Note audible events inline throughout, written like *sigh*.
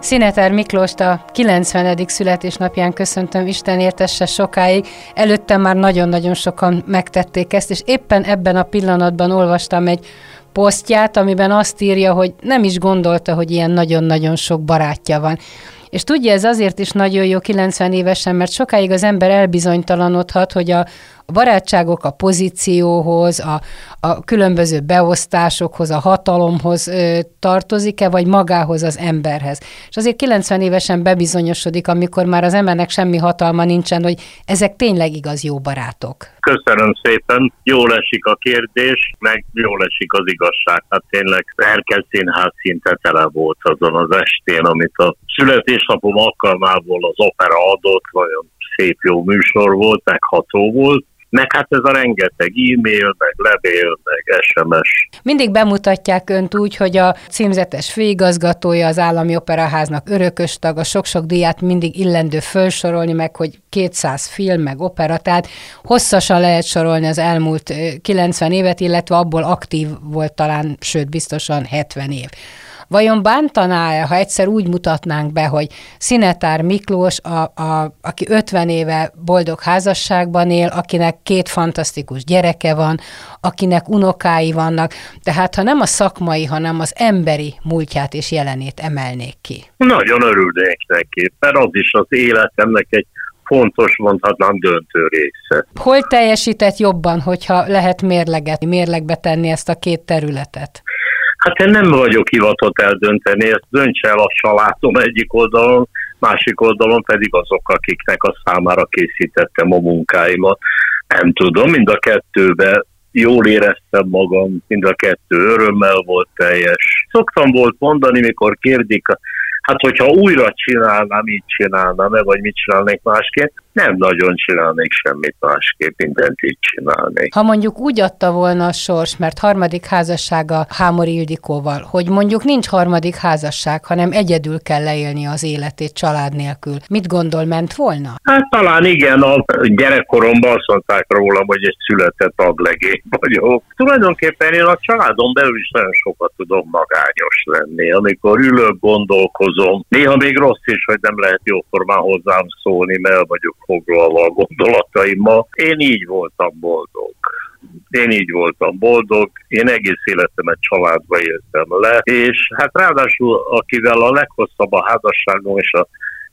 Szineter Miklóst a 90. születésnapján köszöntöm, Isten értesse sokáig. Előtte már nagyon-nagyon sokan megtették ezt, és éppen ebben a pillanatban olvastam egy posztját, amiben azt írja, hogy nem is gondolta, hogy ilyen nagyon-nagyon sok barátja van. És tudja, ez azért is nagyon jó 90 évesen, mert sokáig az ember elbizonytalanodhat, hogy a, a barátságok a pozícióhoz, a, a különböző beosztásokhoz, a hatalomhoz ö, tartozik-e, vagy magához az emberhez. És azért 90 évesen bebizonyosodik, amikor már az embernek semmi hatalma nincsen, hogy ezek tényleg igaz jó barátok. Köszönöm szépen, jól esik a kérdés, meg jól esik az igazság. Hát tényleg Erkel Színház szinte tele volt azon az estén, amit a születésnapom alkalmából az opera adott, nagyon szép jó műsor volt, megható volt, meg hát ez a rengeteg e-mail, meg levél, meg SMS. Mindig bemutatják önt úgy, hogy a címzetes főigazgatója az Állami Operaháznak örökös tag, a sok-sok díját mindig illendő felsorolni, meg hogy 200 film, meg opera, tehát hosszasan lehet sorolni az elmúlt 90 évet, illetve abból aktív volt talán, sőt biztosan 70 év. Vajon bántaná-e, ha egyszer úgy mutatnánk be, hogy Szinetár Miklós, a, a, aki 50 éve boldog házasságban él, akinek két fantasztikus gyereke van, akinek unokái vannak, tehát ha nem a szakmai, hanem az emberi múltját és jelenét emelnék ki. Nagyon örülnék neki, mert az is az életemnek egy fontos, mondhatnám döntő része. Hol teljesített jobban, hogyha lehet mérleget, mérlegbe tenni ezt a két területet? Hát én nem vagyok hivatott eldönteni, ezt döntse el a családom egyik oldalon, másik oldalon pedig azok, akiknek a számára készítettem a munkáimat. Nem tudom, mind a kettőben jól éreztem magam, mind a kettő örömmel volt teljes. Szoktam volt mondani, mikor kérdik Hát, hogyha újra csinálnám, így csinálnám, vagy mit csinálnék másképp, nem nagyon csinálnék semmit másképp, mindent így csinálnék. Ha mondjuk úgy adta volna a sors, mert harmadik házassága Hámor Ildikóval, hogy mondjuk nincs harmadik házasság, hanem egyedül kell leélni az életét család nélkül, mit gondol, ment volna? Hát talán igen, a gyerekkoromban azt mondták rólam, hogy egy született aglegény vagyok. Tulajdonképpen én a családon belül is nagyon sokat tudom magányos lenni, amikor ülök, gondolkozom. Néha még rossz is, hogy nem lehet jóformán hozzám szólni, mert vagyok foglalva a gondolataimmal. Én így voltam boldog. Én így voltam boldog, én egész életemet családba éltem le, és hát ráadásul akivel a leghosszabb a házasságom és a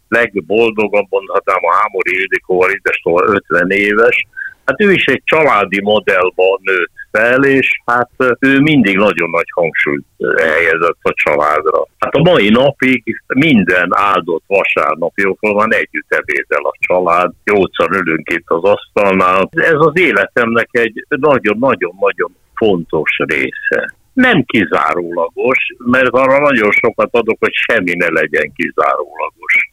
legboldogabb mondhatnám a Hámori Ildikóval, idestól 50 éves, hát ő is egy családi modellban nőtt fel, és hát ő mindig nagyon nagy hangsúlyt helyezett a családra. Hát a mai napig minden áldott vasárnap jókor van együtt ebédel a család, jócan ülünk itt az asztalnál. Ez az életemnek egy nagyon-nagyon-nagyon fontos része nem kizárólagos, mert arra nagyon sokat adok, hogy semmi ne legyen kizárólagos.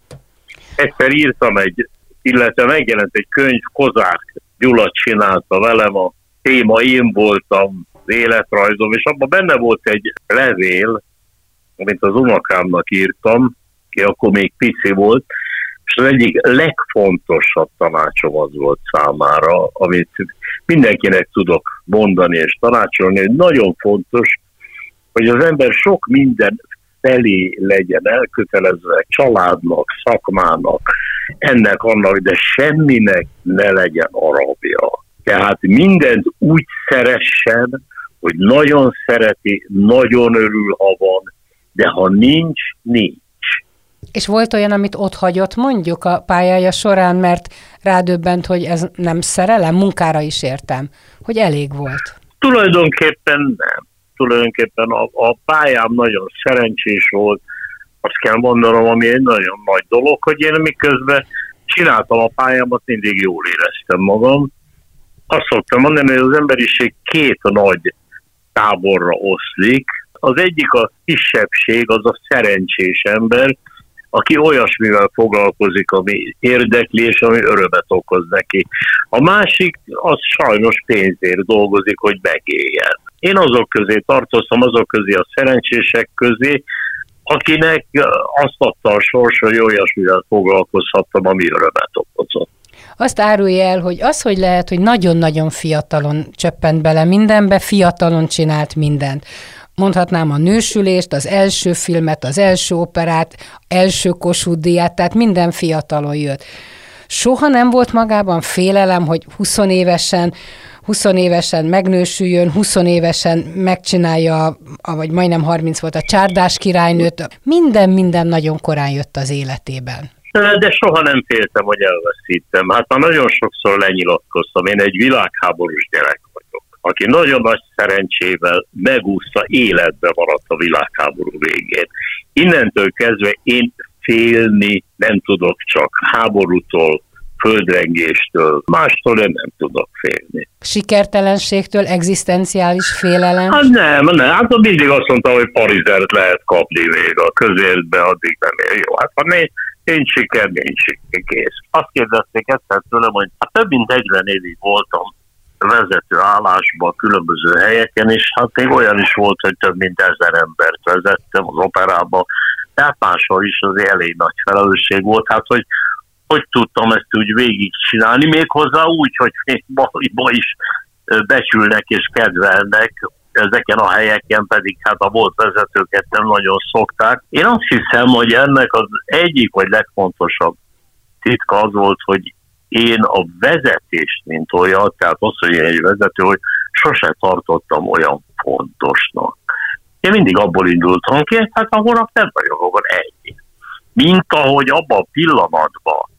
Egyszer írtam egy, illetve megjelent egy könyv, Kozák Gyula csinálta velem a téma én voltam, az életrajzom, és abban benne volt egy levél, amit az unokámnak írtam, ki akkor még pici volt, és az egyik legfontosabb tanácsom az volt számára, amit mindenkinek tudok mondani és tanácsolni, hogy nagyon fontos, hogy az ember sok minden felé legyen elkötelezve családnak, szakmának, ennek, annak, de semminek ne legyen arabja. Tehát mindent úgy szeressen, hogy nagyon szereti, nagyon örül, ha van, de ha nincs, nincs. És volt olyan, amit ott hagyott mondjuk a pályája során, mert rádöbbent, hogy ez nem szerelem, munkára is értem, hogy elég volt. Tulajdonképpen nem. Tulajdonképpen a, a pályám nagyon szerencsés volt, azt kell mondanom, ami egy nagyon nagy dolog, hogy én miközben csináltam a pályámat, mindig jól éreztem magam, azt szoktam mondani, hogy az emberiség két nagy táborra oszlik. Az egyik a kisebbség, az a szerencsés ember, aki olyasmivel foglalkozik, ami érdekli, és ami örömet okoz neki. A másik, az sajnos pénzért dolgozik, hogy megéljen. Én azok közé tartoztam, azok közé a szerencsések közé, akinek azt adta a sors, hogy olyasmivel foglalkozhattam, ami örömet okozott. Azt árulja el, hogy az, hogy lehet, hogy nagyon-nagyon fiatalon csöppent bele mindenbe, fiatalon csinált mindent. Mondhatnám a nősülést, az első filmet, az első operát, első Kossuth tehát minden fiatalon jött. Soha nem volt magában félelem, hogy 20 évesen 20 évesen megnősüljön, 20 évesen megcsinálja, vagy majdnem 30 volt a csárdás királynőt. Minden, minden nagyon korán jött az életében. De soha nem féltem, hogy elveszítem. Hát már nagyon sokszor lenyilatkoztam. Én egy világháborús gyerek vagyok, aki nagyon nagy szerencsével megúszta, életbe maradt a világháború végén. Innentől kezdve én félni nem tudok csak háborútól, földrengéstől, mástól én nem tudok félni. Sikertelenségtől, egzisztenciális félelem? Hát nem, nem, hát mindig azt mondta, hogy parizert lehet kapni még a közértbe, addig nem ér. Jó, hát ha né, nincs siker, siker, kész. Azt kérdezték egyszer tőlem, hogy hát több mint 40 évig voltam vezető állásban különböző helyeken, és hát még olyan is volt, hogy több mint ezer embert vezettem az operába, tehát máshol is az elég nagy felelősség volt, hát hogy hogy tudtam ezt úgy végigcsinálni, méghozzá úgy, hogy ma is becsülnek és kedvelnek, ezeken a helyeken pedig hát a volt vezetőket nem nagyon szokták. Én azt hiszem, hogy ennek az egyik vagy legfontosabb titka az volt, hogy én a vezetést, mint olyan, tehát az, hogy én egy vezető, hogy sose tartottam olyan fontosnak. Én mindig abból indultam ki, hát a hónap nem vagyok, akkor ennyi. Mint ahogy abban a pillanatban,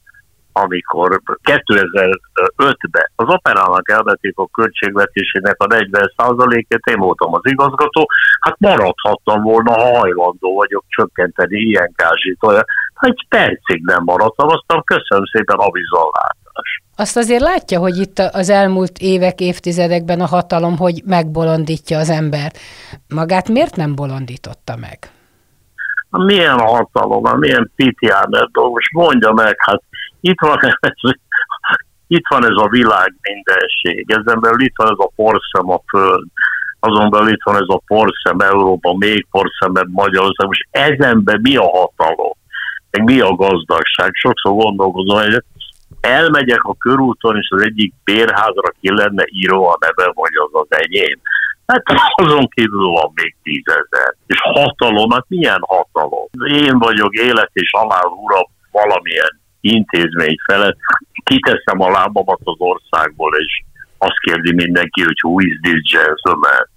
amikor 2005-ben az operának elvették a költségvetésének a 40%-et, én voltam az igazgató, hát maradhattam volna, ha hajlandó vagyok csökkenteni ilyen gázsit, egy percig nem maradtam, aztán köszönöm szépen a vizallátás. Azt azért látja, hogy itt az elmúlt évek, évtizedekben a hatalom, hogy megbolondítja az embert. Magát miért nem bolondította meg? Milyen hatalom, milyen dolog, most mondja meg, hát itt van ez, itt van ez a világ mindenség, ezen belül itt van ez a porszem a föld, azon belül itt van ez a porszem Európa, még porszemebb Magyarország, most ezenben mi a hatalom, meg mi a gazdagság, sokszor gondolkozom, hogy elmegyek a körúton, és az egyik bérházra ki lenne író a neve, vagy az az enyém. Hát azon kívül van még tízezer. És hatalom, hát milyen hatalom? Én vagyok élet és halál ura valamilyen intézmény felett, kiteszem a lábamat az országból, és azt kérdi mindenki, hogy who is this gentleman?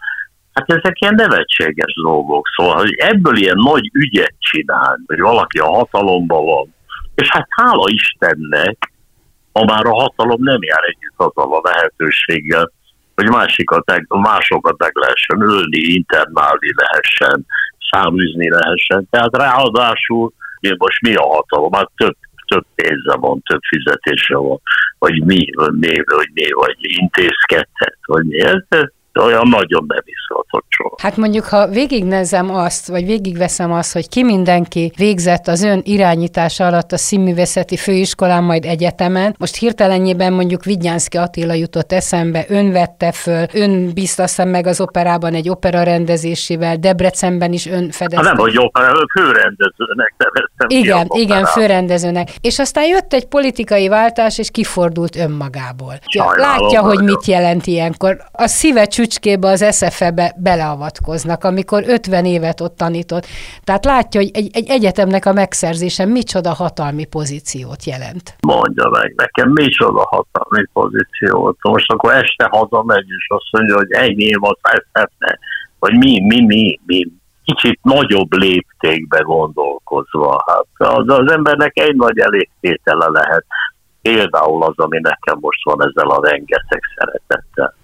Hát ezek ilyen nevetséges dolgok, szóval, hogy ebből ilyen nagy ügyet csinál, hogy valaki a hatalomban van, és hát hála Istennek, ha már a hatalom nem jár együtt azzal a lehetőséggel, hogy másikat, másokat meg lehessen ölni, internálni lehessen, száműzni lehessen. Tehát ráadásul, én most mi a hatalom? Hát több több pénze van, több fizetése van, vagy mi, vagy mi, vagy mi, vagy intézkedhet, vagy mi. Olyan nagyon soha. Hát mondjuk, ha végignézem azt, vagy végigveszem azt, hogy ki mindenki végzett az ön irányítása alatt a színművészeti főiskolán, majd egyetemen, most hirtelenjében mondjuk Vigyánszki Attila jutott eszembe, ön vette föl, ön biztasszam meg az operában egy opera rendezésével, Debrecenben is ön fedezte. Hát nem, hogy opera, főrendezőnek neveztem Igen, igen, főrendezőnek. És aztán jött egy politikai váltás, és kifordult önmagából. Sajnálom, Látja, hogy mit jelent ilyenkor. A szíve csücskébe az SZFE-be beleavatkoznak, amikor 50 évet ott tanított. Tehát látja, hogy egy, egy egyetemnek a megszerzése micsoda hatalmi pozíciót jelent. Mondja meg nekem, micsoda hatalmi pozíciót. Most akkor este hazamegy, és azt mondja, hogy ennyi év az SZFE, vagy mi, mi, mi, mi, kicsit nagyobb léptékbe gondolkozva. Hát az, az embernek egy nagy elégtétele lehet. Például az, ami nekem most van ezzel a rengeteg szeretettel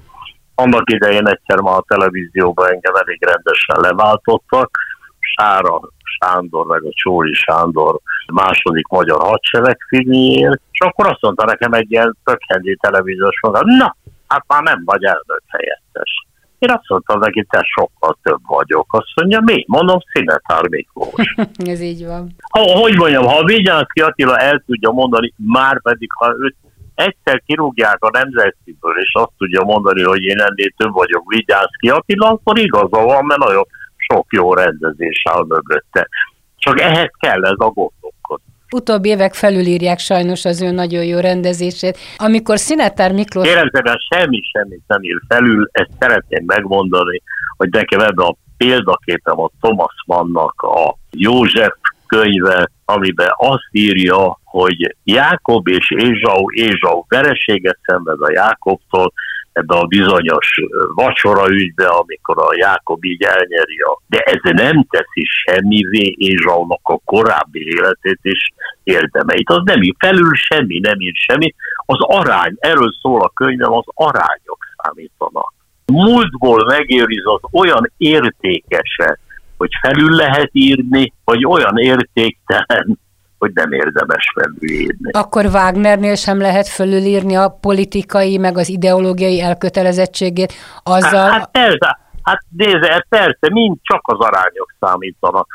annak idején egyszer ma a televízióban engem elég rendesen leváltottak, Sára Sándor, meg a Csóri Sándor második magyar hadsereg filmjéért, és akkor azt mondta nekem egy ilyen tökhendi televíziós maga, na, hát már nem vagy elnök helyettes. Én azt mondtam neki, te sokkal több vagyok. Azt mondja, mi? Mondom, Szinetár Miklós. *laughs* Ez így van. Ha, hogy mondjam, ha Vigyánszki Attila el tudja mondani, már pedig, ha őt egyszer kirúgják a nemzetiből, és azt tudja mondani, hogy én ennél több vagyok Vigyánszki Attila, akkor igaza van, mert nagyon sok jó rendezés áll mögötte. Csak ehhez kell ez a gondolkod. Utóbbi évek felülírják sajnos az ő nagyon jó rendezését. Amikor Szinetár Miklós... Kérem szépen, semmi semmit nem ír felül, ezt szeretném megmondani, hogy nekem ebben a példaképem a Thomas Mannnak a József könyve, amiben azt írja, hogy Jákob és Ézsau, Ézsau vereséget szenved a Jákobtól, ebbe a bizonyos vacsora ügybe, amikor a Jákob így elnyeri a... De ez nem teszi semmivé Ézsaunak a korábbi életét és érdemeit. Az nem ír felül semmi, nem ír semmi. Az arány, erről szól a könyvem, az arányok számítanak. Múltból megőriz az olyan értékese, hogy felül lehet írni, vagy olyan értéktelen, hogy nem érdemes felülírni. Akkor Wagnernél sem lehet fölülírni a politikai, meg az ideológiai elkötelezettségét azzal... Hát, hát persze, hát nézze, persze, mind csak az arányok számítanak.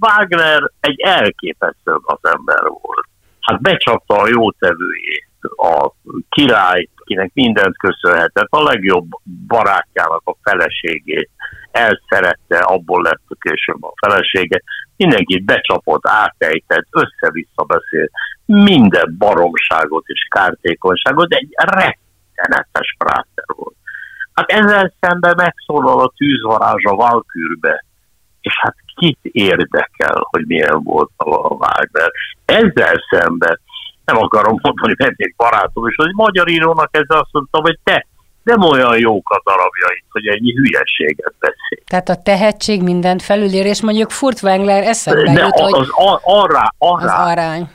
Wagner egy elképesztő az ember volt. Hát becsapta a jótevőjét, a királyt, akinek mindent köszönhetett, a legjobb barátjának a feleségét, elszerette, abból lett később a felesége, mindenkit becsapott, átejtett, össze-vissza beszélt, minden baromságot és kártékonyságot, egy rettenetes práter volt. Hát ezzel szemben megszólal a tűzvarázs a Valkürbe, és hát kit érdekel, hogy milyen volt a Wagner. Ezzel szemben nem akarom mondani, mert még barátom, és az magyar írónak ezzel azt mondta, hogy te nem olyan jók a darabjait, hogy ennyi hülyeséget beszél. Tehát a tehetség mindent felülér, és mondjuk Furtwängler eszembe De jut, az, hogy az, ará, az arány, arány.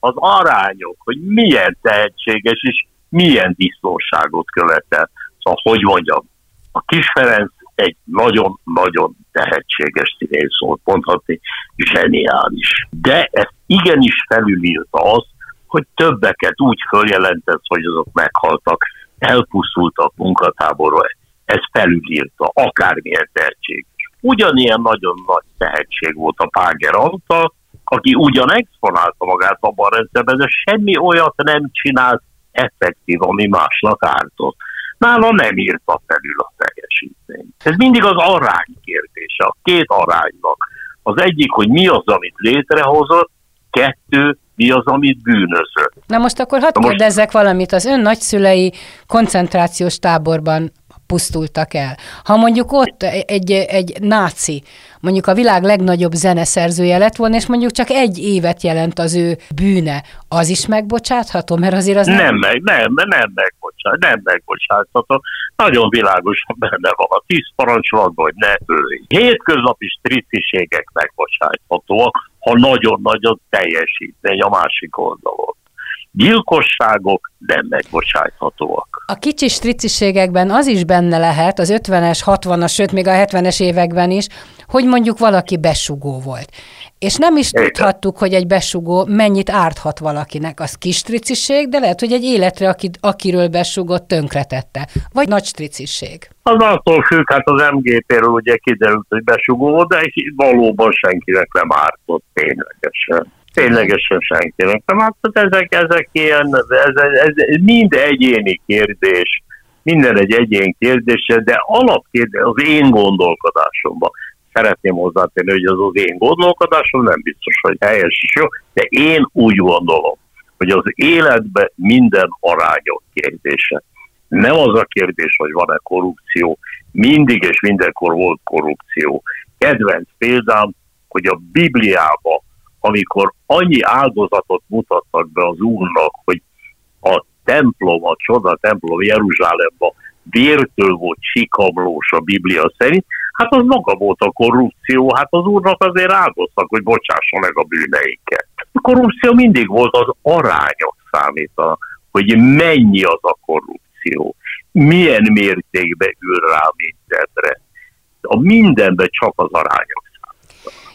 az arányok, hogy milyen tehetséges és milyen disznóságot követel. Szóval, hogy mondjam, a Kis Ferenc egy nagyon-nagyon tehetséges színész volt, mondhatni, zseniális. De ezt igenis felülírta az, hogy többeket úgy följelentett, hogy azok meghaltak, elpusztultak munkatáborba, ez felülírta, akármilyen tehetség. Ugyanilyen nagyon nagy tehetség volt a Páger Antal, aki ugyan exponálta magát abban a rendszerben, de semmi olyat nem csinált effektív, ami másnak ártott. Nála nem írta felül a teljesítményt. Ez mindig az arány kérdése, a két aránynak. Az egyik, hogy mi az, amit létrehozott, kettő, mi az, amit bűnözött. Na most akkor hadd most- kérdezzek valamit. Az ön nagyszülei koncentrációs táborban pusztultak el. Ha mondjuk ott egy, egy náci, mondjuk a világ legnagyobb zeneszerzője lett volna, és mondjuk csak egy évet jelent az ő bűne, az is megbocsátható? Mert azért az Nem, meg, nem, nem megbocsát, nem megbocsátható. Nagyon világosan benne van a tíz parancsolatban, hogy ne ölj. Hétköznapi striciségek megbocsáthatóak, ha nagyon-nagyon teljesítmény a másik oldalon. Gyilkosságok nem megbocsáthatóak. A kicsi striciségekben az is benne lehet, az 50-es, 60-as, sőt még a 70-es években is, hogy mondjuk valaki besugó volt. És nem is Igen. tudhattuk, hogy egy besugó mennyit árthat valakinek. Az kis striciség, de lehet, hogy egy életre, aki, akiről besugott, tönkretette. Vagy nagy striciség. Az attól függ, hát az MGP-ről ugye kiderült, hogy besugó de valóban senkinek nem ártott ténylegesen. Ténylegesen senkinek nem ártott. Ezek, ezek ilyen, ez, ez, ez mind egyéni kérdés, minden egy egyén kérdése, de alapkérdés az én gondolkodásomban. Szeretném hozzátenni, hogy az az én gondolkodásom nem biztos, hogy helyes és jó, de én úgy gondolom, hogy az életben minden arányok kérdése. Nem az a kérdés, hogy van-e korrupció, mindig és mindenkor volt korrupció. Kedvenc példám, hogy a Bibliában, amikor annyi áldozatot mutattak be az Úrnak, hogy a templom, a csoda templom Jeruzsálemben vértől volt sikablós a Biblia szerint, hát az maga volt a korrupció, hát az úrnak azért áldoztak, hogy bocsássa meg a bűneiket. A korrupció mindig volt az arányok számítanak, hogy mennyi az a korrupció, milyen mértékben ül rá mindenre. A mindenben csak az arányok.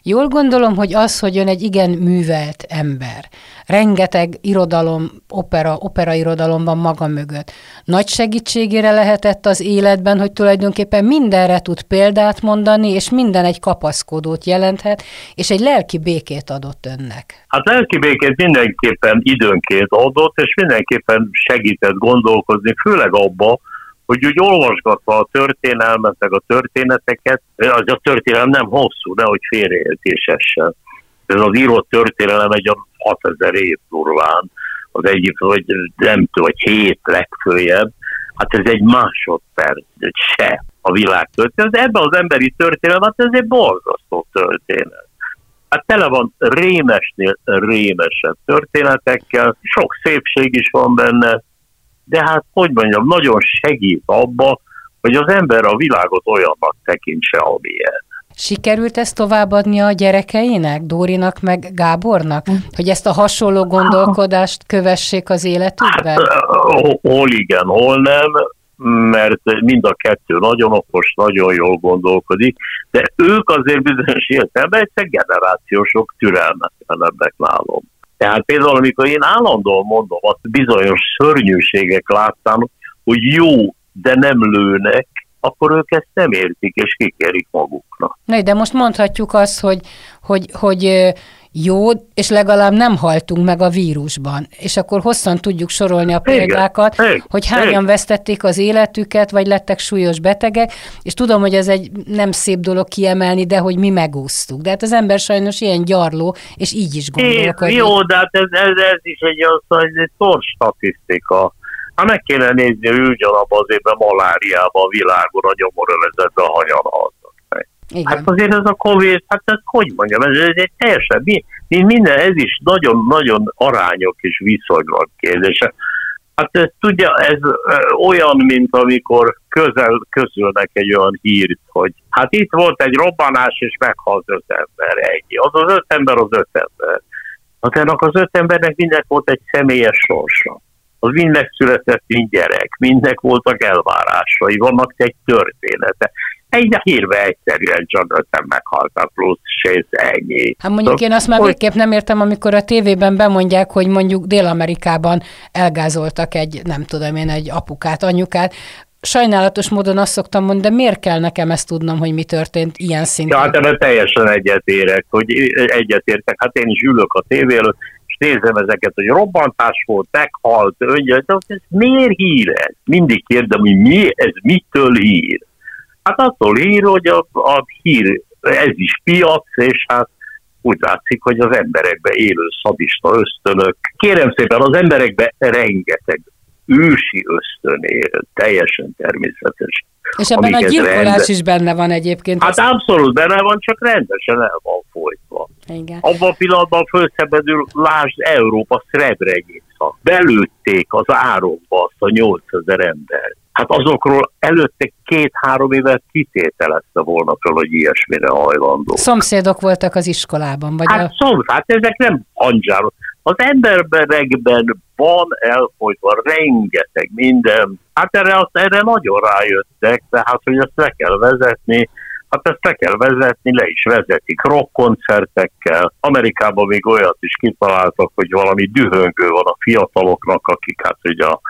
Jól gondolom, hogy az, hogy ön egy igen művelt ember, rengeteg irodalom, opera, opera irodalom van maga mögött. Nagy segítségére lehetett az életben, hogy tulajdonképpen mindenre tud példát mondani, és minden egy kapaszkodót jelenthet, és egy lelki békét adott önnek. Hát lelki békét mindenképpen időnként adott, és mindenképpen segített gondolkozni, főleg abba, hogy úgy olvasgatva a történelmet, meg a történeteket, az a történelem nem hosszú, nehogy félreértésessen. Ez az írott történelem egy 6000 év durván, az egyik, vagy nem tudom, vagy hét legfőjebb, hát ez egy másodperc, se a világ történet. Ebben az emberi történelem, hát ez egy borzasztó történet. Hát tele van rémesnél rémesebb történetekkel, sok szépség is van benne, de hát, hogy mondjam, nagyon segít abba, hogy az ember a világot olyannak tekintse, amilyen. Sikerült ezt továbbadni a gyerekeinek, Dórinak meg Gábornak? Hogy ezt a hasonló gondolkodást kövessék az életükben? Hát, hol igen, hol nem, mert mind a kettő nagyon okos, nagyon jól gondolkodik, de ők azért bizonyos értelemben egyszer generációsok türelmetlenebbek nálom. Tehát például, amikor én állandóan mondom, azt bizonyos szörnyűségek láttam, hogy jó, de nem lőnek, akkor ők ezt nem értik, és kikérik maguknak. Na, de most mondhatjuk azt, hogy, hogy, hogy jó, és legalább nem haltunk meg a vírusban. És akkor hosszan tudjuk sorolni a példákat, igen, hogy hányan igen. vesztették az életüket, vagy lettek súlyos betegek, és tudom, hogy ez egy nem szép dolog kiemelni, de hogy mi megúsztuk. De hát az ember sajnos ilyen gyarló, és így is gondolkodik. Jó, de hát ez, ez, ez is egy, az, egy tors statisztika. Ha meg kéne nézni, hogy ugyanabban az évben maláriában a világon a nyomorövezetben hanyan igen. Hát azért ez a Covid, hát ez hogy mondjam, ez, ez egy teljesen, mi, mi minden, ez is nagyon-nagyon arányok és viszonylag kérdés. Hát ez, tudja, ez olyan, mint amikor közel közölnek egy olyan hírt, hogy hát itt volt egy robbanás, és meghalt öt ember, egy. Az az öt ember az öt ember. Hát ennek az öt embernek mindnek volt egy személyes sorsa. Az mind megszületett, mind gyerek, mindnek voltak elvárásai, vannak egy története egy hírbe egyszerűen öten meghaltak, plusz sész, ennyi. Hát mondjuk én azt már hogy... végképp nem értem, amikor a tévében bemondják, hogy mondjuk Dél-Amerikában elgázoltak egy, nem tudom én, egy apukát, anyukát, sajnálatos módon azt szoktam mondani, de miért kell nekem ezt tudnom, hogy mi történt ilyen szinten? Ja, hát ebben teljesen egyetérek, hogy egyetértek. Hát én is ülök a tévé előtt, és nézem ezeket, hogy robbantás volt, meghalt, öngyel, ez miért hír ez? Mindig kérdem, hogy mi, ez mitől hír? Hát attól hír, hogy a, a hír, ez is piac, és hát úgy látszik, hogy az emberekbe élő szadista ösztönök. Kérem szépen, az emberekbe rengeteg ősi ösztön él, teljesen természetes. És ebben a gyilkolás rende... is benne van egyébként. Hát az... abszolút benne van, csak rendesen el van folytva. Igen. Abban a pillanatban fölszebedül, lásd Európa Srebrenica. Belőtték az árokba azt a 8000 embert hát azokról előtte két-három évet kitételezte volna fel, hogy ilyesmire hajlandó. Szomszédok voltak az iskolában? Vagy hát a... szom, hát ezek nem angyárok. Az emberberekben van elfolytva rengeteg minden. Hát erre, azt, erre nagyon rájöttek, tehát hogy ezt le kell vezetni, Hát ezt le kell vezetni, le is vezetik rockkoncertekkel. Amerikában még olyat is kitaláltak, hogy valami dühöngő van a fiataloknak, akik hát ugye a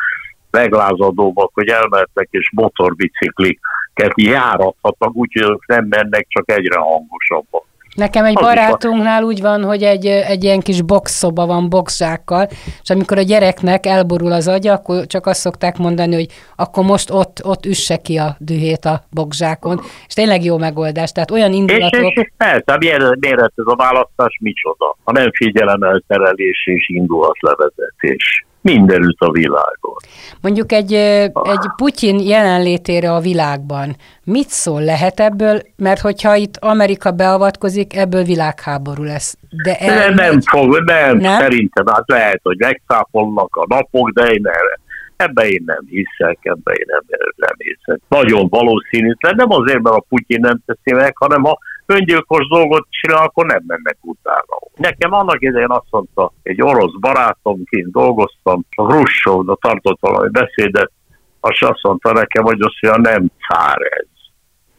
meglázadóbbak, hogy elmentek és motorbicikliket járathatnak, úgyhogy nem mennek, csak egyre hangosabbak. Nekem egy barátunknál úgy van, hogy egy, egy ilyen kis boxszoba van boxzsákkal, és amikor a gyereknek elborul az agya, akkor csak azt szokták mondani, hogy akkor most ott, ott üsse ki a dühét a boxzsákon, és tényleg jó megoldás, tehát olyan indulatok... És, és, és persze, miért ez a választás micsoda, ha nem figyelemelterelés és indulatlevezetés mindenütt a világon. Mondjuk egy, egy Putyin jelenlétére a világban mit szól lehet ebből, mert hogyha itt Amerika beavatkozik, ebből világháború lesz. De el... nem, nem fog, nem, nem, szerintem, hát lehet, hogy megszápolnak a napok, de én erre. Ebbe én nem hiszek, ebbe én nem, nem hiszek. Nagyon valószínűtlen, nem azért, mert a Putyin nem teszi meg, hanem ha öngyilkos dolgot csinál, akkor nem mennek utána. Nekem annak idején azt mondta, egy orosz barátomként dolgoztam, a Hrushovna tartott valami beszédet, az azt mondta nekem, hogy az, hogy nem cár ez.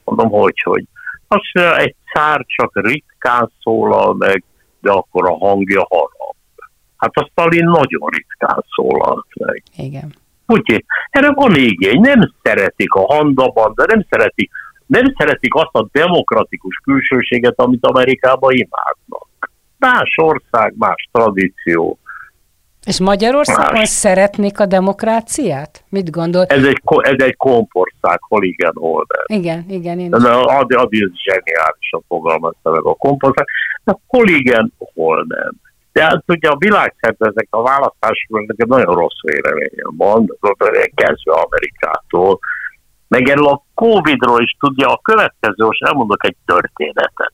Mondom, hogy, hogy. Azt egy szár csak ritkán szólal meg, de akkor a hangja harap. Hát a Stalin nagyon ritkán szólalt meg. Igen. Úgyhogy erre van igény, nem szeretik a handaban, de nem szeretik, nem szeretik azt a demokratikus külsőséget, amit Amerikában imádnak. Más ország, más tradíció. És Magyarországon más. szeretnék a demokráciát? Mit gondol? Ez egy, ez egy kompország, hol igen, hol nem. Igen, igen. Én de adi, adi zseniálisan fogalmazta meg a kompország. De hol igen, hol nem. De hát ugye a világszervezek a választásokban nekem nagyon rossz véleményem van, kezdve Amerikától. Meg erről a Covid-ról is tudja, a következő, most elmondok egy történetet.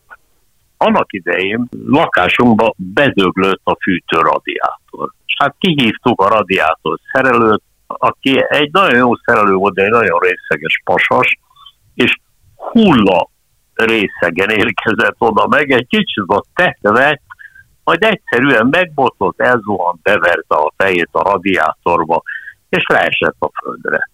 Annak idején lakásunkban bedöglött a fűtőradiátor. És hát kihívtuk a radiátor szerelőt, aki egy nagyon jó szerelő volt, de egy nagyon részeges pasas, és hulla részegen érkezett oda meg, egy kicsit a tetve majd egyszerűen megbotlott, elzuhant, beverte a fejét a radiátorba, és leesett a földre.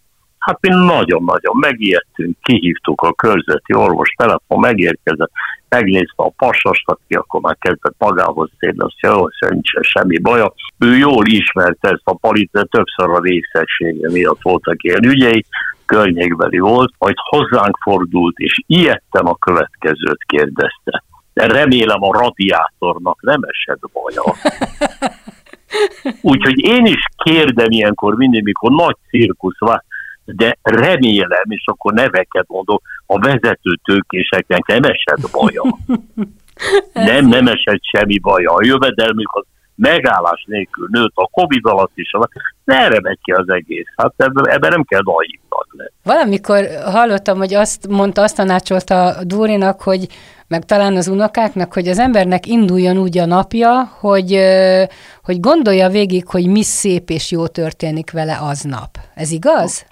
Hát mi nagyon-nagyon megijedtünk, kihívtuk a körzeti orvos, telefon megérkezett, megnézte a pasast, aki akkor már kezdett magához szélni, azt jó, nincsen semmi baja. Ő jól ismerte ezt a palit, de többször a részessége miatt voltak ilyen ügyei, környékbeli volt, majd hozzánk fordult, és ilyetten a következőt kérdezte de remélem a radiátornak nem esett baja. *laughs* Úgyhogy én is kérdem ilyenkor mindig, mikor nagy cirkusz van, de remélem, és akkor neveket mondok, a vezető tőkéseknek nem esett baja. *laughs* Nem, nem esett semmi baja. A jövedelmük az megállás nélkül nőtt, a Covid alatt is, de erre megy ki az egész. Hát ebben, ebben nem kell naívnak lenni. Valamikor hallottam, hogy azt mondta, azt tanácsolta Dúrinak, hogy meg talán az unokáknak, hogy az embernek induljon úgy a napja, hogy, hogy gondolja végig, hogy mi szép és jó történik vele aznap. Ez igaz?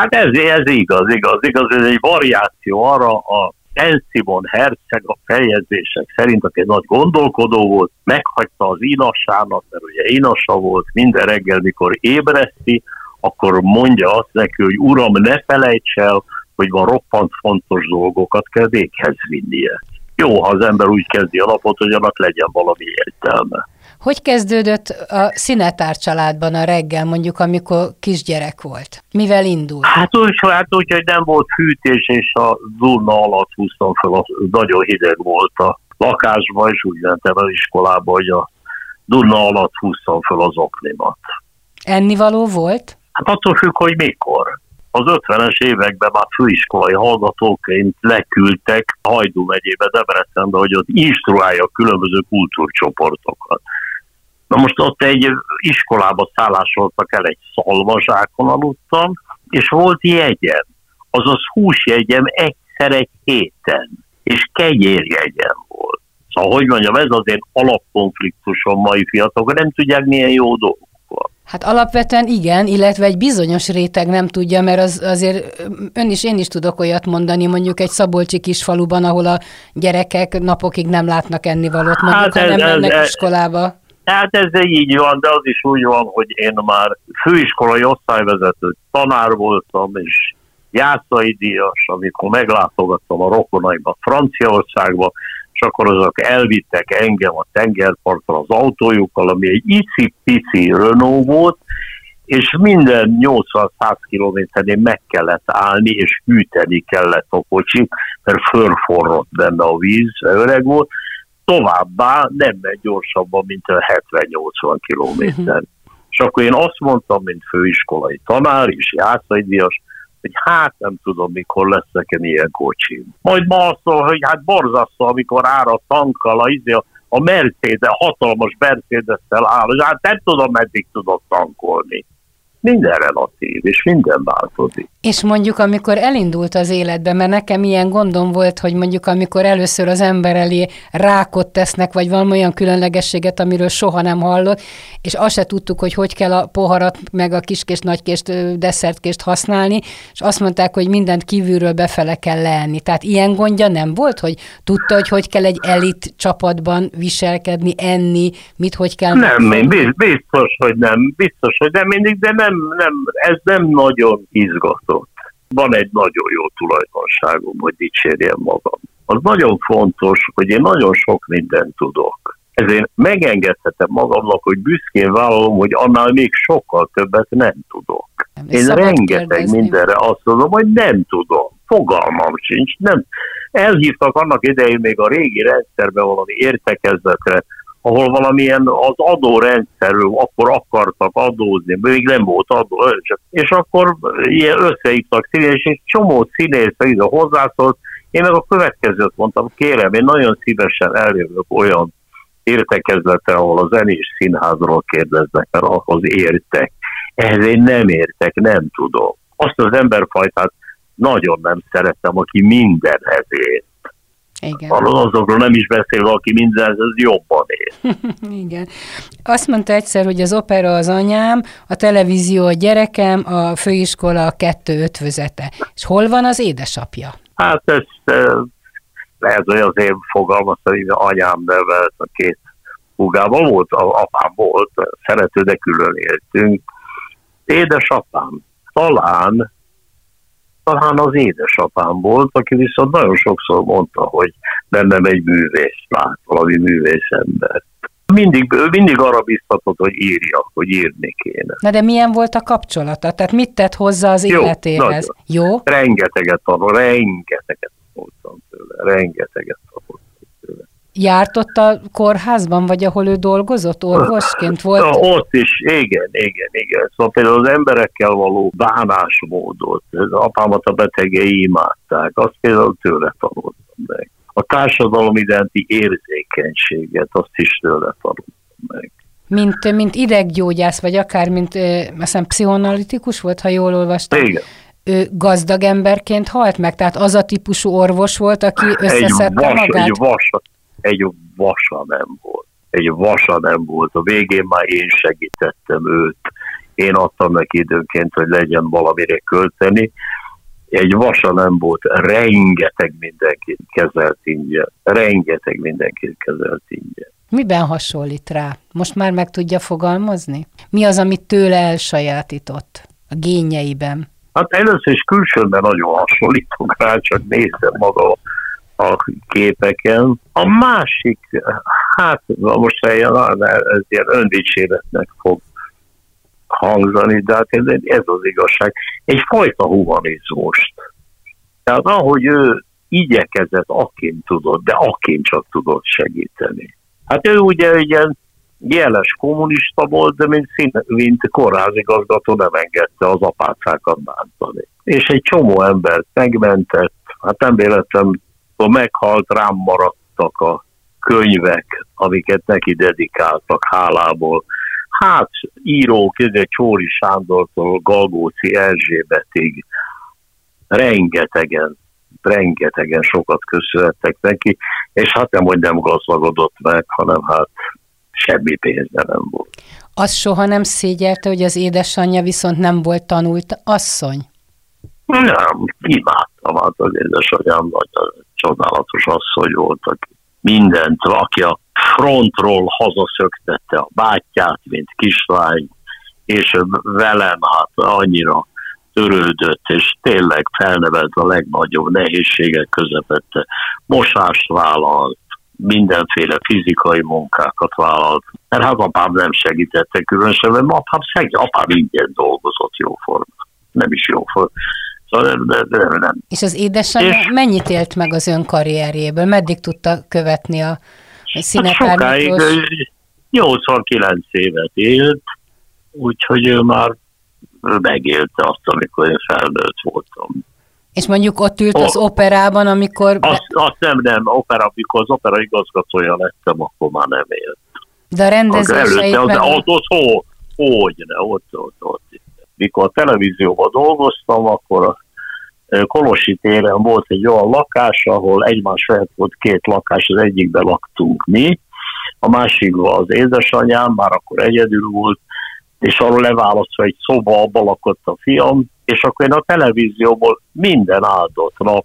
Hát ez, ez igaz, igaz, igaz, ez egy variáció arra a Enszimon Herceg a feljegyzések szerint, aki egy nagy gondolkodó volt, meghagyta az inassának, mert ugye inasa volt, minden reggel, mikor ébreszti, akkor mondja azt neki, hogy uram, ne felejts el, hogy van roppant fontos dolgokat kell véghez vinnie. Jó, ha az ember úgy kezdi a napot, hogy annak legyen valami értelme. Hogy kezdődött a Szinetár családban a reggel, mondjuk, amikor kisgyerek volt? Mivel indult? Hát úgy, hát úgy, hogy nem volt fűtés, és a zurna alatt húztam fel, nagyon hideg volt a lakásban, és úgy mentem az iskolába, hogy a durna alatt húztam fel az oknimat. Ennivaló volt? Hát attól függ, hogy mikor az 50-es években már főiskolai hallgatóként leküldtek Hajdú megyébe, Debrecenbe, hogy ott instruálja a különböző kultúrcsoportokat. Na most ott egy iskolába szállásoltak el, egy szalvazsákon aludtam, és volt jegyem, azaz húsjegyem egyszer egy héten, és kegyérjegyem volt. Szóval, hogy mondjam, ez azért alapkonfliktuson mai fiatalok, nem tudják milyen jó dolog Hát alapvetően igen, illetve egy bizonyos réteg nem tudja, mert az, azért ön is, én is tudok olyat mondani, mondjuk egy szabolcsi kisfaluban, ahol a gyerekek napokig nem látnak ennivalót, mondjuk, hát ez, ha nem mennek ez, iskolába. Hát ez így van, de az is úgy van, hogy én már főiskolai osztályvezető tanár voltam, és játszai díjas, amikor meglátogattam a rokonaimat Franciaországba, és akkor azok elvittek engem a tengerpartra az autójukkal, ami egy icipici Renault volt, és minden 80-100 kilométerén meg kellett állni, és hűteni kellett a kocsit, mert fölforrott benne a víz, öreg volt, továbbá nem megy gyorsabban, mint a 70-80 kilométer. Uh-huh. És akkor én azt mondtam, mint főiskolai tanár és játszaidias, hogy hát nem tudom, mikor lesz nekem ilyen kocsim. Majd ma azt mondja, hogy hát borzasztó, amikor ára tankkal a, izé, a, a Mercedes, hatalmas Mercedes-tel áll, hogy hát nem tudom, meddig tudok tankolni minden relatív, és minden változik. És mondjuk, amikor elindult az életbe, mert nekem ilyen gondom volt, hogy mondjuk amikor először az ember elé rákot tesznek, vagy valami olyan különlegességet, amiről soha nem hallott, és azt se tudtuk, hogy hogy kell a poharat, meg a kiskést, nagykést, desszertkést használni, és azt mondták, hogy mindent kívülről befele kell leenni. Tehát ilyen gondja nem volt, hogy tudta, hogy hogy kell egy elit csapatban viselkedni, enni, mit hogy kell... Nem, én biztos, hogy nem, biztos, hogy nem mindig, de nem nem, nem, ez nem nagyon izgatott. Van egy nagyon jó tulajdonságom, hogy dicsérjem magam. Az nagyon fontos, hogy én nagyon sok mindent tudok. Ezért megengedhetem magamnak, hogy büszkén vállalom, hogy annál még sokkal többet nem tudok. Nem, én rengeteg kérdezni. mindenre azt mondom, hogy nem tudom. Fogalmam sincs. Nem. Elhívtak annak idején még a régi rendszerbe valami értekezletre, ahol valamilyen az adórendszerről akkor akartak adózni, még nem volt adó, és akkor ilyen összehívtak színész, és csomó színész ide hozzászólt, én meg a következőt mondtam, kérem, én nagyon szívesen eljövök olyan értekezletre, ahol a zenés színházról kérdeznek, mert ahhoz értek. Ehhez én nem értek, nem tudom. Azt az emberfajtát nagyon nem szeretem, aki mindenhez ért. Igen. Azokról nem is beszél, aki mindenhez jobban ér. *laughs* Igen. Azt mondta egyszer, hogy az opera az anyám, a televízió a gyerekem, a főiskola a kettő ötvözete. És hol van az édesapja? Hát ez lehet, hogy azért fogalmazta, hogy anyám nevelt a két húgával volt, apám volt, szerető, de külön éltünk. Édesapám, talán, talán az édesapám volt, aki viszont nagyon sokszor mondta, hogy bennem egy művész lát, valami művész ember. Mindig, mindig arra biztatott, hogy írjak, hogy írni kéne. Na de milyen volt a kapcsolata? Tehát mit tett hozzá az Jó, életéhez? Nagyon. Jó? Rengeteget tanul, rengeteget tanultam tőle, rengeteget tanultam. Járt ott a kórházban, vagy ahol ő dolgozott, orvosként volt? Na, ott is, igen, igen, igen. Szóval például az emberekkel való bánásmódot, az apámat a betegei imádták, azt például tőle tanultam meg. A társadalom iránti érzékenységet, azt is tőle tanultam meg. Mint, mint ideggyógyász, vagy akár mint, azt hiszem, pszichoanalitikus volt, ha jól olvastam. Igen ő gazdag emberként halt meg? Tehát az a típusú orvos volt, aki összeszedte egy vas, magát? Egy vasa, egy vasa nem volt. Egy vasa nem volt. A végén már én segítettem őt. Én adtam neki időnként, hogy legyen valamire költeni. Egy vasa nem volt. Rengeteg mindenkit kezelt ingyen. Rengeteg mindenkit kezelt ingyen. Miben hasonlít rá? Most már meg tudja fogalmazni? Mi az, amit tőle elsajátított a génjeiben? Hát először is külsőben nagyon hasonlítok rá, csak nézem maga a képeken. A másik, hát most eljön, ez ilyen öndicséretnek fog hangzani, de hát ez, ez az igazság. Egyfajta humanizmust. Tehát ahogy ő igyekezett, akin tudott, de akin csak tudott segíteni. Hát ő ugye ilyen jeles kommunista volt, de mint, szín, mint kórházigazgató nem engedte az apácákat bántani. És egy csomó embert megmentett, hát nem véletlen, hogy meghalt, rám maradtak a könyvek, amiket neki dedikáltak hálából. Hát írók, ez Csóri Sándortól Galgóci Erzsébetig rengetegen, rengetegen sokat köszönhettek neki, és hát nem, hogy nem gazdagodott meg, hanem hát semmi pénze nem volt. Az soha nem szégyelte, hogy az édesanyja viszont nem volt tanult asszony? Nem, imádtam, hát az édesanyám nagy csodálatos asszony volt, aki mindent, aki a frontról hazaszöktette a bátyját, mint kislány, és velem hát annyira törődött, és tényleg felnevelt a legnagyobb nehézségek közepette. Mosást vállalt, mindenféle fizikai munkákat vállalt. Mert hát apám nem segítette különösebben, mert apám segít, apám ingyen dolgozott jóforma. Nem is jóforma. Szóval nem, nem, nem, nem. És az édesanyja és... mennyit élt meg az ön karrierjéből? Meddig tudta követni a színepárnyítós? Hát 89 évet élt, úgyhogy ő már megélte azt, amikor én felnőtt voltam. És mondjuk ott ült az operában, amikor... Azt, azt nem, nem, opera, amikor az opera igazgatója lettem, akkor már nem élt. De a rendezéseit... Előtte, meg... ott, ott, ott, hogy ne, ott, ott, ott. Mikor a televízióban dolgoztam, akkor a Kolosi téren volt egy olyan lakás, ahol egymás felett volt két lakás, az egyikben laktunk mi, a másikban az édesanyám, már akkor egyedül volt, és arról leválasztva egy szoba, abban lakott a fiam, és akkor én a televízióból minden áldott nap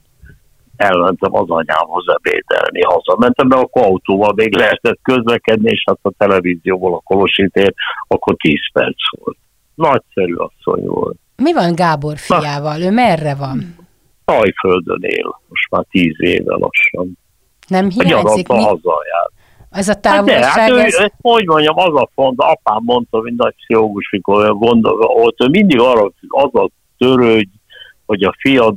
elmentem az anyámhoz ebédelni, hazamentem, de akkor autóval még lehetett közlekedni, és hát a televízióból a Kolosi tér, akkor 10 perc volt. Nagyszerű asszony volt. Mi van Gábor fiával? Na, ő merre van? Tajföldön él, most már tíz éve lassan. Nem hiányzik? Mi? hazaját. Ez a távolság... Hát, de, hát ez... ő, hogy mondjam, az a font, apám mondta, mint nagy pszichológus, mikor gondolt, ő mindig arra az a törődj, hogy a fiad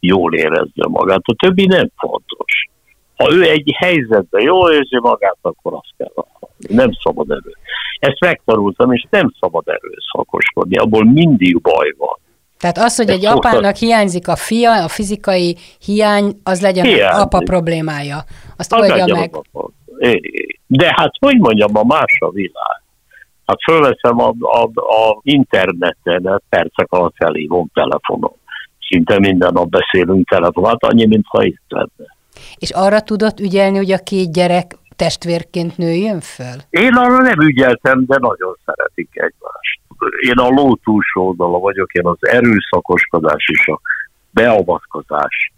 jól érezze magát, a többi nem fontos. Ha ő egy helyzetben jól érzi magát, akkor azt kell hallani. Nem szabad erő. Ezt megtanultam, és nem szabad erőszakoskodni, abból mindig baj van. Tehát az, hogy egy Ezt apának hiányzik a fia, a fizikai hiány, az legyen hiányzik. apa problémája. Azt az oldja meg. De hát, hogy mondjam, a más a világ. Hát fölveszem a, a, a interneten, percek alatt felhívom telefonon. Szinte minden nap beszélünk telefonon, hát annyi, mintha itt lenne. És arra tudott ügyelni, hogy a két gyerek testvérként nőjön föl? Én arra nem ügyeltem, de nagyon szeretik egymást. Én a ló oldala vagyok, én az erőszakoskodás és a beavatkozás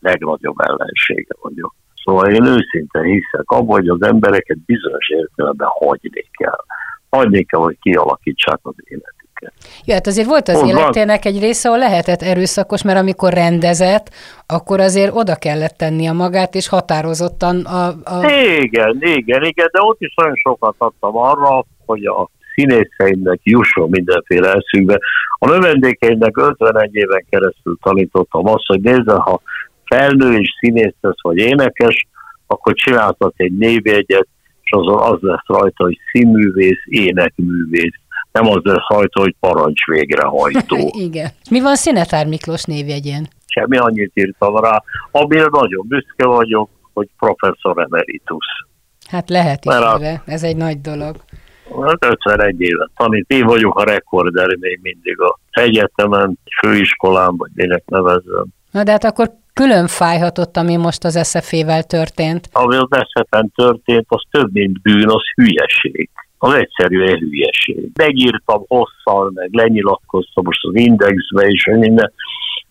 legnagyobb ellensége vagyok. Szóval én őszintén hiszek abban, hogy az embereket bizonyos értelemben hagyni kell. Hagyni kell, hogy kialakítsák az életet őket. Jó, hát azért volt az oh, életének egy része, ahol lehetett erőszakos, mert amikor rendezett, akkor azért oda kellett tenni a magát, és határozottan a... a... Igen, igen, igen, de ott is nagyon sokat adtam arra, hogy a színészeimnek jusson mindenféle eszükbe. A növendékeimnek 51 éven keresztül tanítottam azt, hogy nézze, ha felnő és színész lesz, vagy énekes, akkor csináltat egy névjegyet, és azon az lesz rajta, hogy színművész, énekművész nem az lesz hajtó, hogy parancs végrehajtó. *laughs* Igen. Mi van Szinetár Miklós névjegyén? Semmi annyit írtam rá, amire nagyon büszke vagyok, hogy professzor emeritus. Hát lehet is, Mert ez egy nagy dolog. 51 hát évet tanít, én vagyok a rekorder még mindig a egyetemen, főiskolán, vagy minek nevezzem. Na de hát akkor külön fájhatott, ami most az SZF-vel történt. Ami az SZF-en történt, az több, mint bűn, az hülyeség az egyszerűen hülyeség. Megírtam hosszal, meg lenyilatkoztam most az indexbe és minden.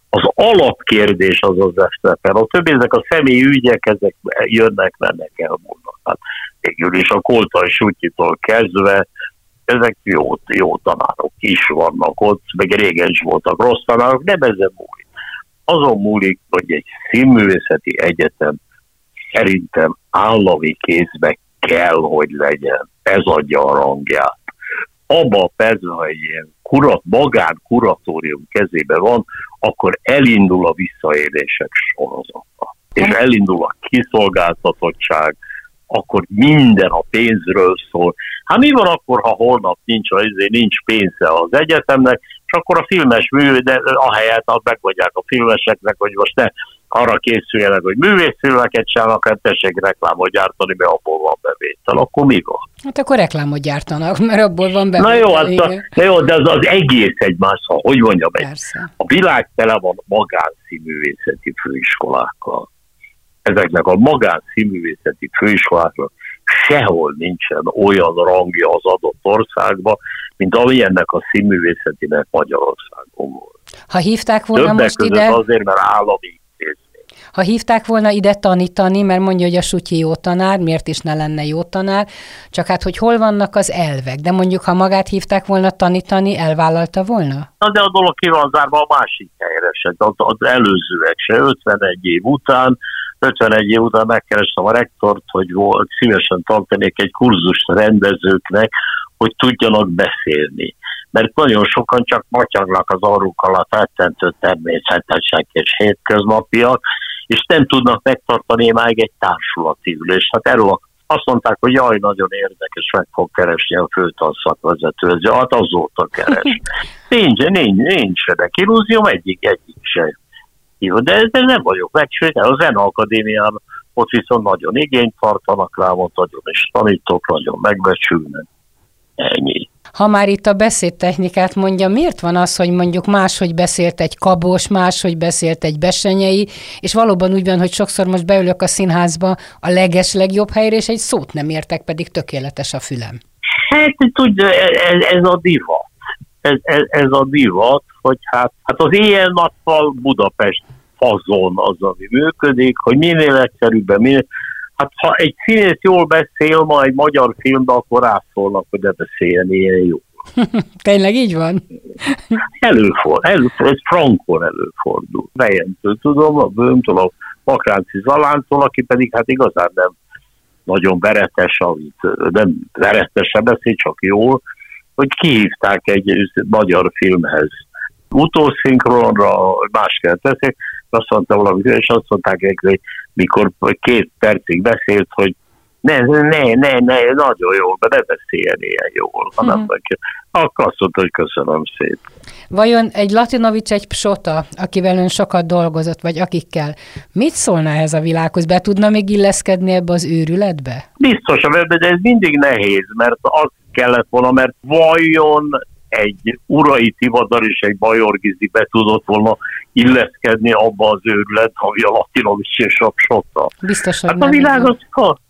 Az alapkérdés az az esztepen. A többi ezek a személyi ügyek, ezek jönnek, mennek, elmúlnak. Hát végül is a Koltai Sutyitól kezdve ezek jó, jó tanárok is vannak ott, meg régen is voltak rossz tanárok, nem ezen múlik. Azon múlik, hogy egy színművészeti egyetem szerintem állami kézbe kell, hogy legyen. Ez adja a rangját. Abba a percben, ha egy ilyen kurat, magán kuratórium kezébe van, akkor elindul a visszaélések sorozata. És elindul a kiszolgáltatottság, akkor minden a pénzről szól. Hát mi van akkor, ha holnap nincs, azért nincs pénze az egyetemnek, és akkor a filmes mű, de ahelyett megmondják a filmeseknek, hogy most ne arra készüljenek, hogy művészfilmeket csinálnak, hát tessék reklámot gyártani, mert abból van bevétel. Akkor mi van? Hát akkor reklámot gyártanak, mert abból van bevétel. Na jó, hát a, na jó de az, az egész egy más, hogy mondjam, egy, a világ tele van magánszínművészeti főiskolákkal. Ezeknek a magánszínművészeti főiskoláknak sehol nincsen olyan rangja az adott országban, mint amilyennek a színművészetinek Magyarországon volt. Ha hívták volna Többek most ide... azért, mert állami ha hívták volna ide tanítani, mert mondja, hogy a sutyi jó tanár, miért is ne lenne jó tanár, csak hát, hogy hol vannak az elvek, de mondjuk, ha magát hívták volna tanítani, elvállalta volna? Na, de a dolog ki van zárva a másik helyre se, az, az előzőek se, 51 év után, 51 év után megkerestem a rektort, hogy volt, szívesen tartanék egy kurzust rendezőknek, hogy tudjanak beszélni. Mert nagyon sokan csak matyagnak az arrukkal a feltentő természetesek és hétköznapiak, és nem tudnak megtartani már egy társulati ülést. Hát erről azt mondták, hogy jaj, nagyon érdekes, meg fog keresni a főtanszakvezető. Ez hát azóta keres. *laughs* Nincs, nincs, de illúzióm, egyik, egyik se. Jó, de, de nem vagyok megsőt, a Zen Akadémián ott viszont nagyon igényt tartanak rá, ott nagyon is tanítok, nagyon megbecsülnek. Ennyi. Ha már itt a beszédtechnikát mondja, miért van az, hogy mondjuk máshogy beszélt egy kabos, máshogy beszélt egy besenyei, és valóban úgy van, hogy sokszor most beülök a színházba a leges legjobb helyre, és egy szót nem értek, pedig tökéletes a fülem. Hát tudja, ez, ez a divat. Ez, ez, ez a divat, hogy hát, hát az éjjel-nappal Budapest fazon az, ami működik, hogy minél egyszerűbben, minél, Hát ha egy színész jól beszél ma egy magyar filmben, akkor rászólnak, hogy ne beszéljen ilyen jól. *laughs* Tényleg így van? *laughs* Előfordul, előfordul, ez frankon előfordul. Bejentől tudom, a bőmtől, a Makránci Zalántól, aki pedig hát igazán nem nagyon veretes, amit nem veretesen beszél, csak jól, hogy kihívták egy magyar filmhez. Utószinkronra más kell teszik, azt mondta valami, és azt mondták, hogy mikor két percig beszélt, hogy ne, ne, ne, ne, nagyon jól, de ne beszéljen ilyen jól, hanem uh-huh. akkor azt mondta, hogy köszönöm szépen. Vajon egy Latinovics, egy Psota, akivel ön sokat dolgozott, vagy akikkel, mit szólna ehhez a világhoz? Be tudna még illeszkedni ebbe az őrületbe? Biztos, de ez mindig nehéz, mert az kellett volna, mert vajon egy urai tivadar és egy bajorgizi be tudott volna illeszkedni abba az őrület, ami a latinovics és a Psota. Biztos, hogy hát a világ az,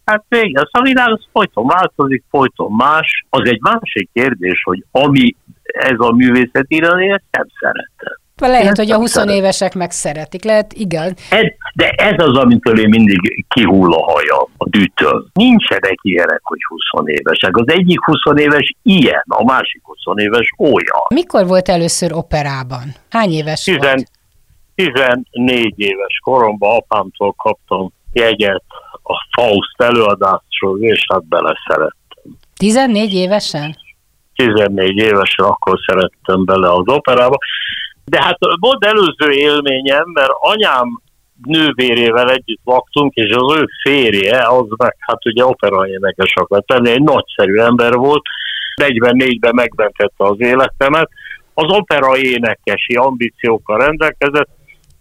hát végül, a világ az folyton változik, folyton más. Az egy másik kérdés, hogy ami ez a művészet írani, ezt nem szeretem. Lehet, hogy a 20 évesek meg szeretik, lehet, igen. Ez, de ez az, amitől én mindig kihull a haja a dűtől. Nincsenek ilyenek, hogy 20 évesek. Az egyik 20 éves ilyen, a másik 20 éves olyan. Mikor volt először operában? Hány éves Tizen, volt? 14 éves koromban apámtól kaptam jegyet a Faust előadásról, és hát beleszerettem. 14 évesen? 14 évesen akkor szerettem bele az operába. De hát volt előző élményem, mert anyám nővérével együtt laktunk, és az ő férje, az meg hát ugye operaénekes akart tenni, egy nagyszerű ember volt, 44-ben megmentette az életemet, az opera énekesi ambíciókkal rendelkezett,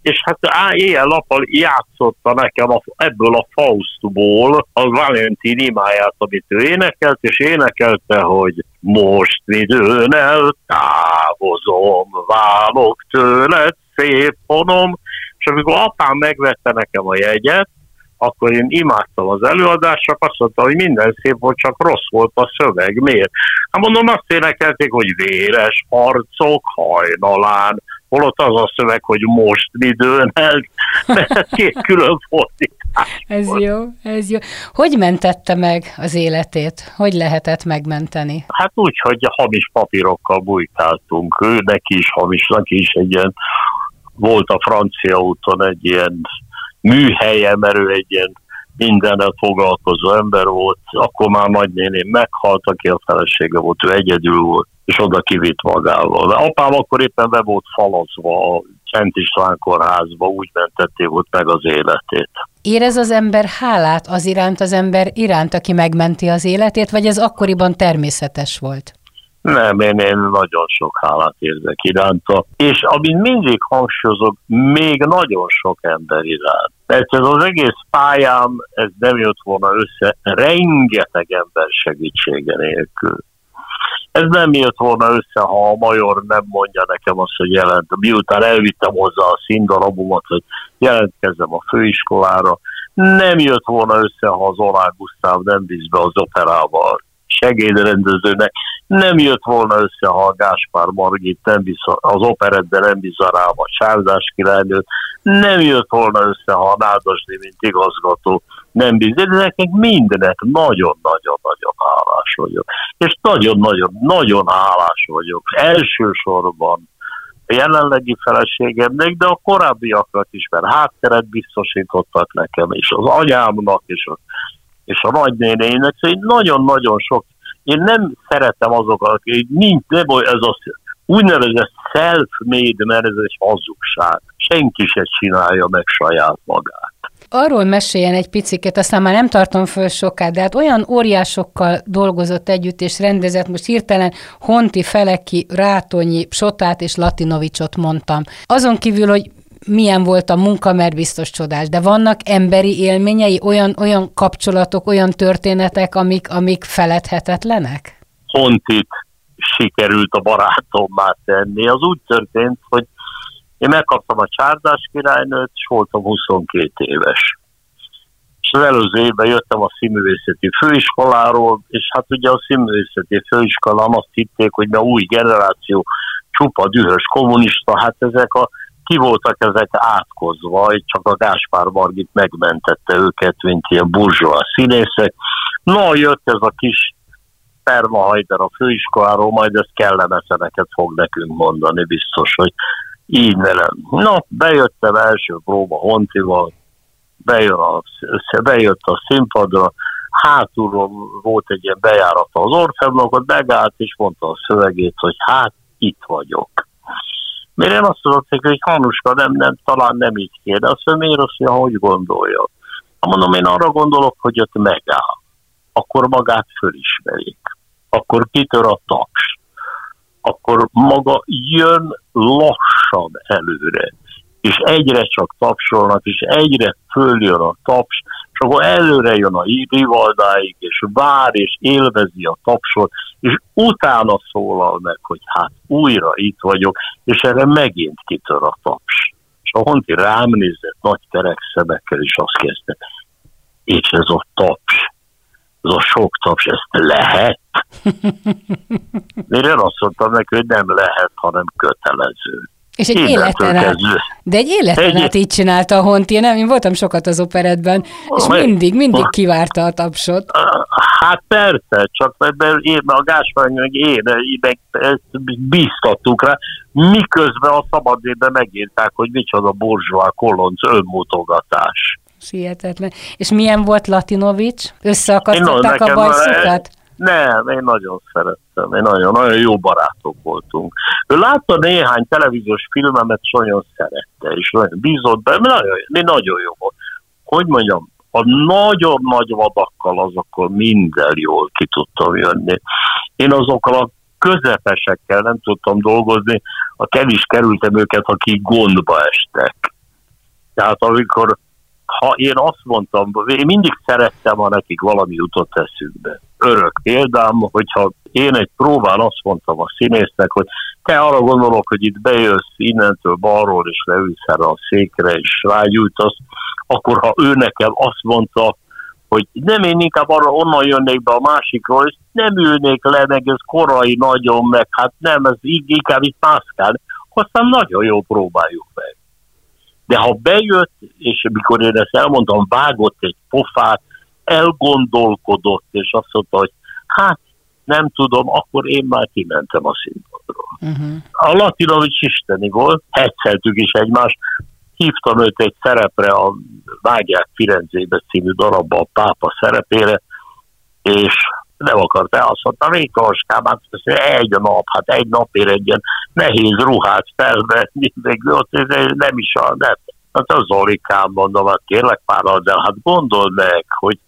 és hát éjjel-nappal játszotta nekem a, ebből a Faustból az Valentin imáját, amit ő énekelt, és énekelte, hogy most midőn eltávozom, válok tőled, szép honom, és amikor apám megvette nekem a jegyet, akkor én imádtam az előadást, csak azt mondta, hogy minden szép volt, csak rossz volt a szöveg. Miért? Hát mondom, azt énekelték, hogy véres harcok hajnalán, holott az a szöveg, hogy most mi dőnelt, *laughs* mert két külön fordítás. Ez volt. jó, ez jó. Hogy mentette meg az életét? Hogy lehetett megmenteni? Hát úgy, hogy hamis papírokkal bujkáltunk. Ő neki is hamisnak is egy ilyen, volt a francia úton egy ilyen műhelye, mert ő egy ilyen mindennel foglalkozó ember volt. Akkor már nagynéném meghalt, aki a felesége volt, ő egyedül volt és oda kivitt magával. De apám akkor éppen be volt falazva a Szent István kórházba, úgy mentették volt meg az életét. Érez az ember hálát az iránt az ember iránt, aki megmenti az életét, vagy ez akkoriban természetes volt? Nem, én, én nagyon sok hálát érzek iránta, és amit mindig hangsúlyozok, még nagyon sok ember iránt. Mert ez az egész pályám, ez nem jött volna össze rengeteg ember segítsége nélkül. Ez nem jött volna össze, ha a major nem mondja nekem azt, hogy jelent. Miután elvittem hozzá a színdarabomat, hogy jelentkezzem a főiskolára, nem jött volna össze, ha az Olá Gusztáv nem bíz be az operával segédrendezőnek. Nem jött volna össze, ha a Gáspár Margit nem bisz, az operetben nem bízza rá a Sárdás királynőt. Nem jött volna össze, ha Nádasdi, mint igazgató nem bíz. De nekik mindenek nagyon-nagyon-nagyon hálás vagyok. És nagyon-nagyon-nagyon hálás vagyok. Elsősorban a jelenlegi feleségemnek, de a korábbiaknak is, mert hátteret biztosítottak nekem, és az anyámnak, és a és a nagynénének, szóval nagyon-nagyon sok, én nem szeretem azokat, akik nincs, nem ez az úgynevezett self-made, mert ez egy hazugság. Senki se csinálja meg saját magát. Arról meséljen egy picit, aztán már nem tartom föl soká, de hát olyan óriásokkal dolgozott együtt és rendezett, most hirtelen Honti, Feleki, Rátonyi, Sotát és Latinovicsot mondtam. Azon kívül, hogy milyen volt a munka, mert biztos csodás, de vannak emberi élményei, olyan, olyan kapcsolatok, olyan történetek, amik, amik feledhetetlenek? Hontit sikerült a barátommá tenni. Az úgy történt, hogy én megkaptam a csárdás királynőt, és voltam 22 éves. És az előző évben jöttem a színművészeti főiskoláról, és hát ugye a színművészeti főiskolán azt hitték, hogy a új generáció csupa dühös kommunista, hát ezek a ki voltak ezek átkozva, csak a Gáspár Margit megmentette őket, mint ilyen burzsóa színészek. Na, jött ez a kis Permahajder a főiskoláról, majd ezt kellemetleneket fog nekünk mondani, biztos, hogy így velem. Na, bejöttem első próba Hontival, bejön a, bejött a színpadra, hátulról volt egy ilyen bejárata az Orfeblokot, megállt és mondta a szövegét, hogy hát itt vagyok. Mire én azt mondtam, hogy Hanuska, nem, nem, talán nem így kéne. Azt mondja, miért azt mondja, hogy gondolja? Mondom, én arra gondolok, hogy ott megáll. Akkor magát fölismerik. Akkor kitör a taps. Akkor maga jön lassan előre és egyre csak tapsolnak, és egyre följön a taps, és akkor előre jön a rivaldáig, és vár, és élvezi a tapsot, és utána szólal meg, hogy hát újra itt vagyok, és erre megint kitör a taps. És a Honti rám nézett nagy terekszebekkel, és azt kezdte, és ez a taps, ez a sok taps, ezt lehet? *laughs* Én azt mondtam neki, hogy nem lehet, hanem kötelező. És egy életen át, de egy életen egy... át így csinálta a Honti, nem? Én voltam sokat az operetben, és mindig, mindig kivárta a tapsot. Hát persze, csak mert én, a Gáspár meg én, meg bíztattuk rá, miközben a szabadében megírták, hogy micsoda borzsvá kolonc önmutogatás. Hihetetlen. És milyen volt Latinovics? Összeakasztották a bajszokat? Nem, én nagyon szerettem, én nagyon, nagyon jó barátok voltunk. Ő látta néhány televíziós filmemet, és nagyon szerette, és nagyon bízott be, nagyon, nagyon jó volt. Hogy mondjam, a nagyon nagy vadakkal azokkal minden jól ki tudtam jönni. Én azokkal a közepesekkel nem tudtam dolgozni, a kell is kerültem őket, akik gondba estek. Tehát amikor ha én azt mondtam, én mindig szerettem, ha nekik valami jutott eszükbe. Örök példám, hogyha én egy próbán azt mondtam a színésznek, hogy te arra gondolok, hogy itt bejössz innentől balról, és leülsz erre a székre, és rágyújtasz, akkor ha ő nekem azt mondta, hogy nem én inkább arra onnan jönnék be a másikról, és nem ülnék le, meg ez korai nagyon, meg hát nem, ez inkább itt mászkál, aztán nagyon jó próbáljuk meg. De ha bejött, és mikor én ezt elmondtam, vágott egy pofát, elgondolkodott, és azt mondta, hogy hát nem tudom, akkor én már kimentem a színpadról. Uh-huh. A Latinovics isteni volt, hetszeltük is egymást, hívtam őt egy szerepre, a Vágyák Firenzébe című darabba a pápa szerepére, és nem akart el, azt mondta, Rékaskám, hát egy nap, hát egy napért egy ilyen nehéz ruhát felvenni, még ott nem is a, nem. Hát az Zolikám mondom, hát kérlek pár el, hát gondold meg, hogy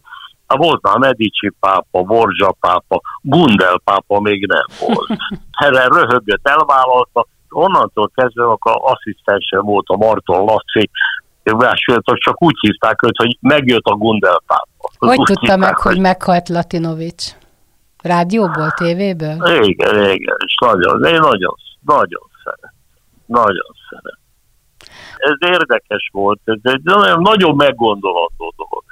Hát volt már Medici pápa, Borzsa pápa, Gundel pápa még nem volt. *laughs* Erre röhögött, elvállalta, onnantól kezdve akkor asszisztense volt a Marton Laci, csak úgy hívták őt, hogy megjött a Gundel pápa. Hogy úgy tudta meg, hogy, hogy meghalt Latinovics? Rádióból, tévéből? Igen, igen, és nagyon, én nagyon, nagyon szeret. Nagyon szeret. Ez érdekes volt, ez egy nagyon, nagyon meggondolható dolog.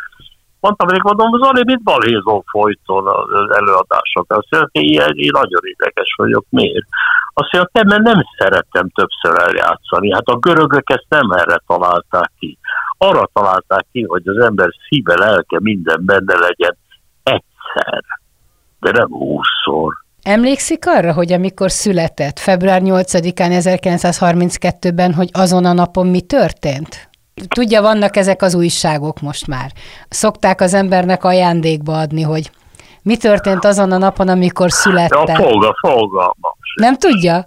Mondtam hogy mondom, Zoli, mit balhézol folyton az előadások? Azt mondja, én, én nagyon érdekes vagyok, miért? Azt mondja, te, mert nem szerettem többször eljátszani. Hát a görögök ezt nem erre találták ki. Arra találták ki, hogy az ember szíve, lelke, minden benne legyen egyszer de nem húszszor. Emlékszik arra, hogy amikor született, február 8-án 1932-ben, hogy azon a napon mi történt? Tudja, vannak ezek az újságok most már. Szokták az embernek ajándékba adni, hogy mi történt azon a napon, amikor született. Ja, foga, fogalmam. Nem tudja?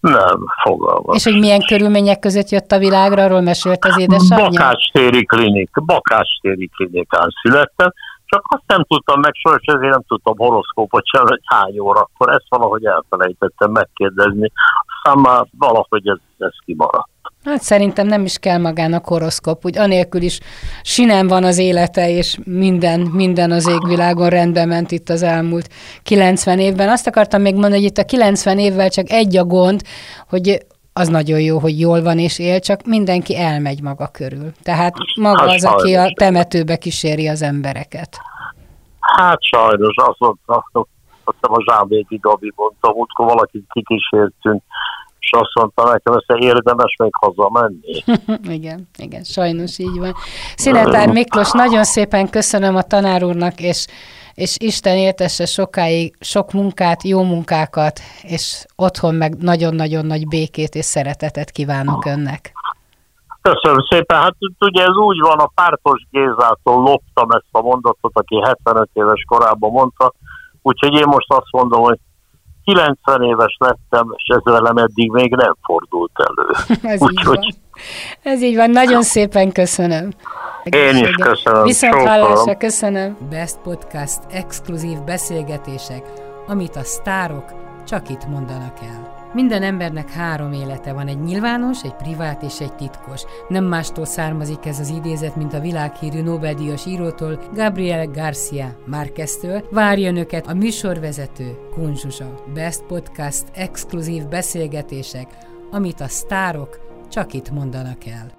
Nem, fogalmam. És hogy milyen körülmények között jött a világra, arról mesélt az édesanyja? Bakácstéri klinik, Bakácstéri klinikán születtem, csak azt nem tudtam meg, soros ezért nem tudtam horoszkópot sem, hogy hány óra, akkor ezt valahogy elfelejtettem megkérdezni, aztán már valahogy ez, ez kimaradt. Hát szerintem nem is kell magának horoszkóp, úgy anélkül is sinem van az élete, és minden, minden az égvilágon rendben ment itt az elmúlt 90 évben. Azt akartam még mondani, hogy itt a 90 évvel csak egy a gond, hogy az nagyon jó, hogy jól van és él, csak mindenki elmegy maga körül. Tehát maga hát az, aki a temetőbe kíséri az embereket. Hát sajnos, azt mondta, azt a Zsámbéki Gabi mondta, múltkor valakit kikísértünk, és azt mondta nekem, hogy érdemes még hazamenni. *laughs* igen, igen, sajnos így van. Szinetár Miklós, nagyon szépen köszönöm a tanár úrnak, és és Isten éltesse sokáig sok munkát, jó munkákat, és otthon meg nagyon-nagyon nagy békét és szeretetet kívánok önnek. Köszönöm szépen. Hát ugye ez úgy van, a pártos Gézától loptam ezt a mondatot, aki 75 éves korában mondta, úgyhogy én most azt mondom, hogy 90 éves lettem, és ez velem eddig még nem fordult elő. *laughs* ez, Úgy, így van. Ez így van. Nagyon szépen köszönöm. Én is köszönöm. Viszont hallásra, köszönöm. Best Podcast exkluzív beszélgetések, amit a sztárok csak itt mondanak el. Minden embernek három élete van, egy nyilvános, egy privát és egy titkos. Nem mástól származik ez az idézet, mint a világhírű Nobel-díjas írótól, Gabriel Garcia Márqueztől. Várja önöket a műsorvezető, Kunzsuzsa. Best Podcast exkluzív beszélgetések, amit a sztárok csak itt mondanak el.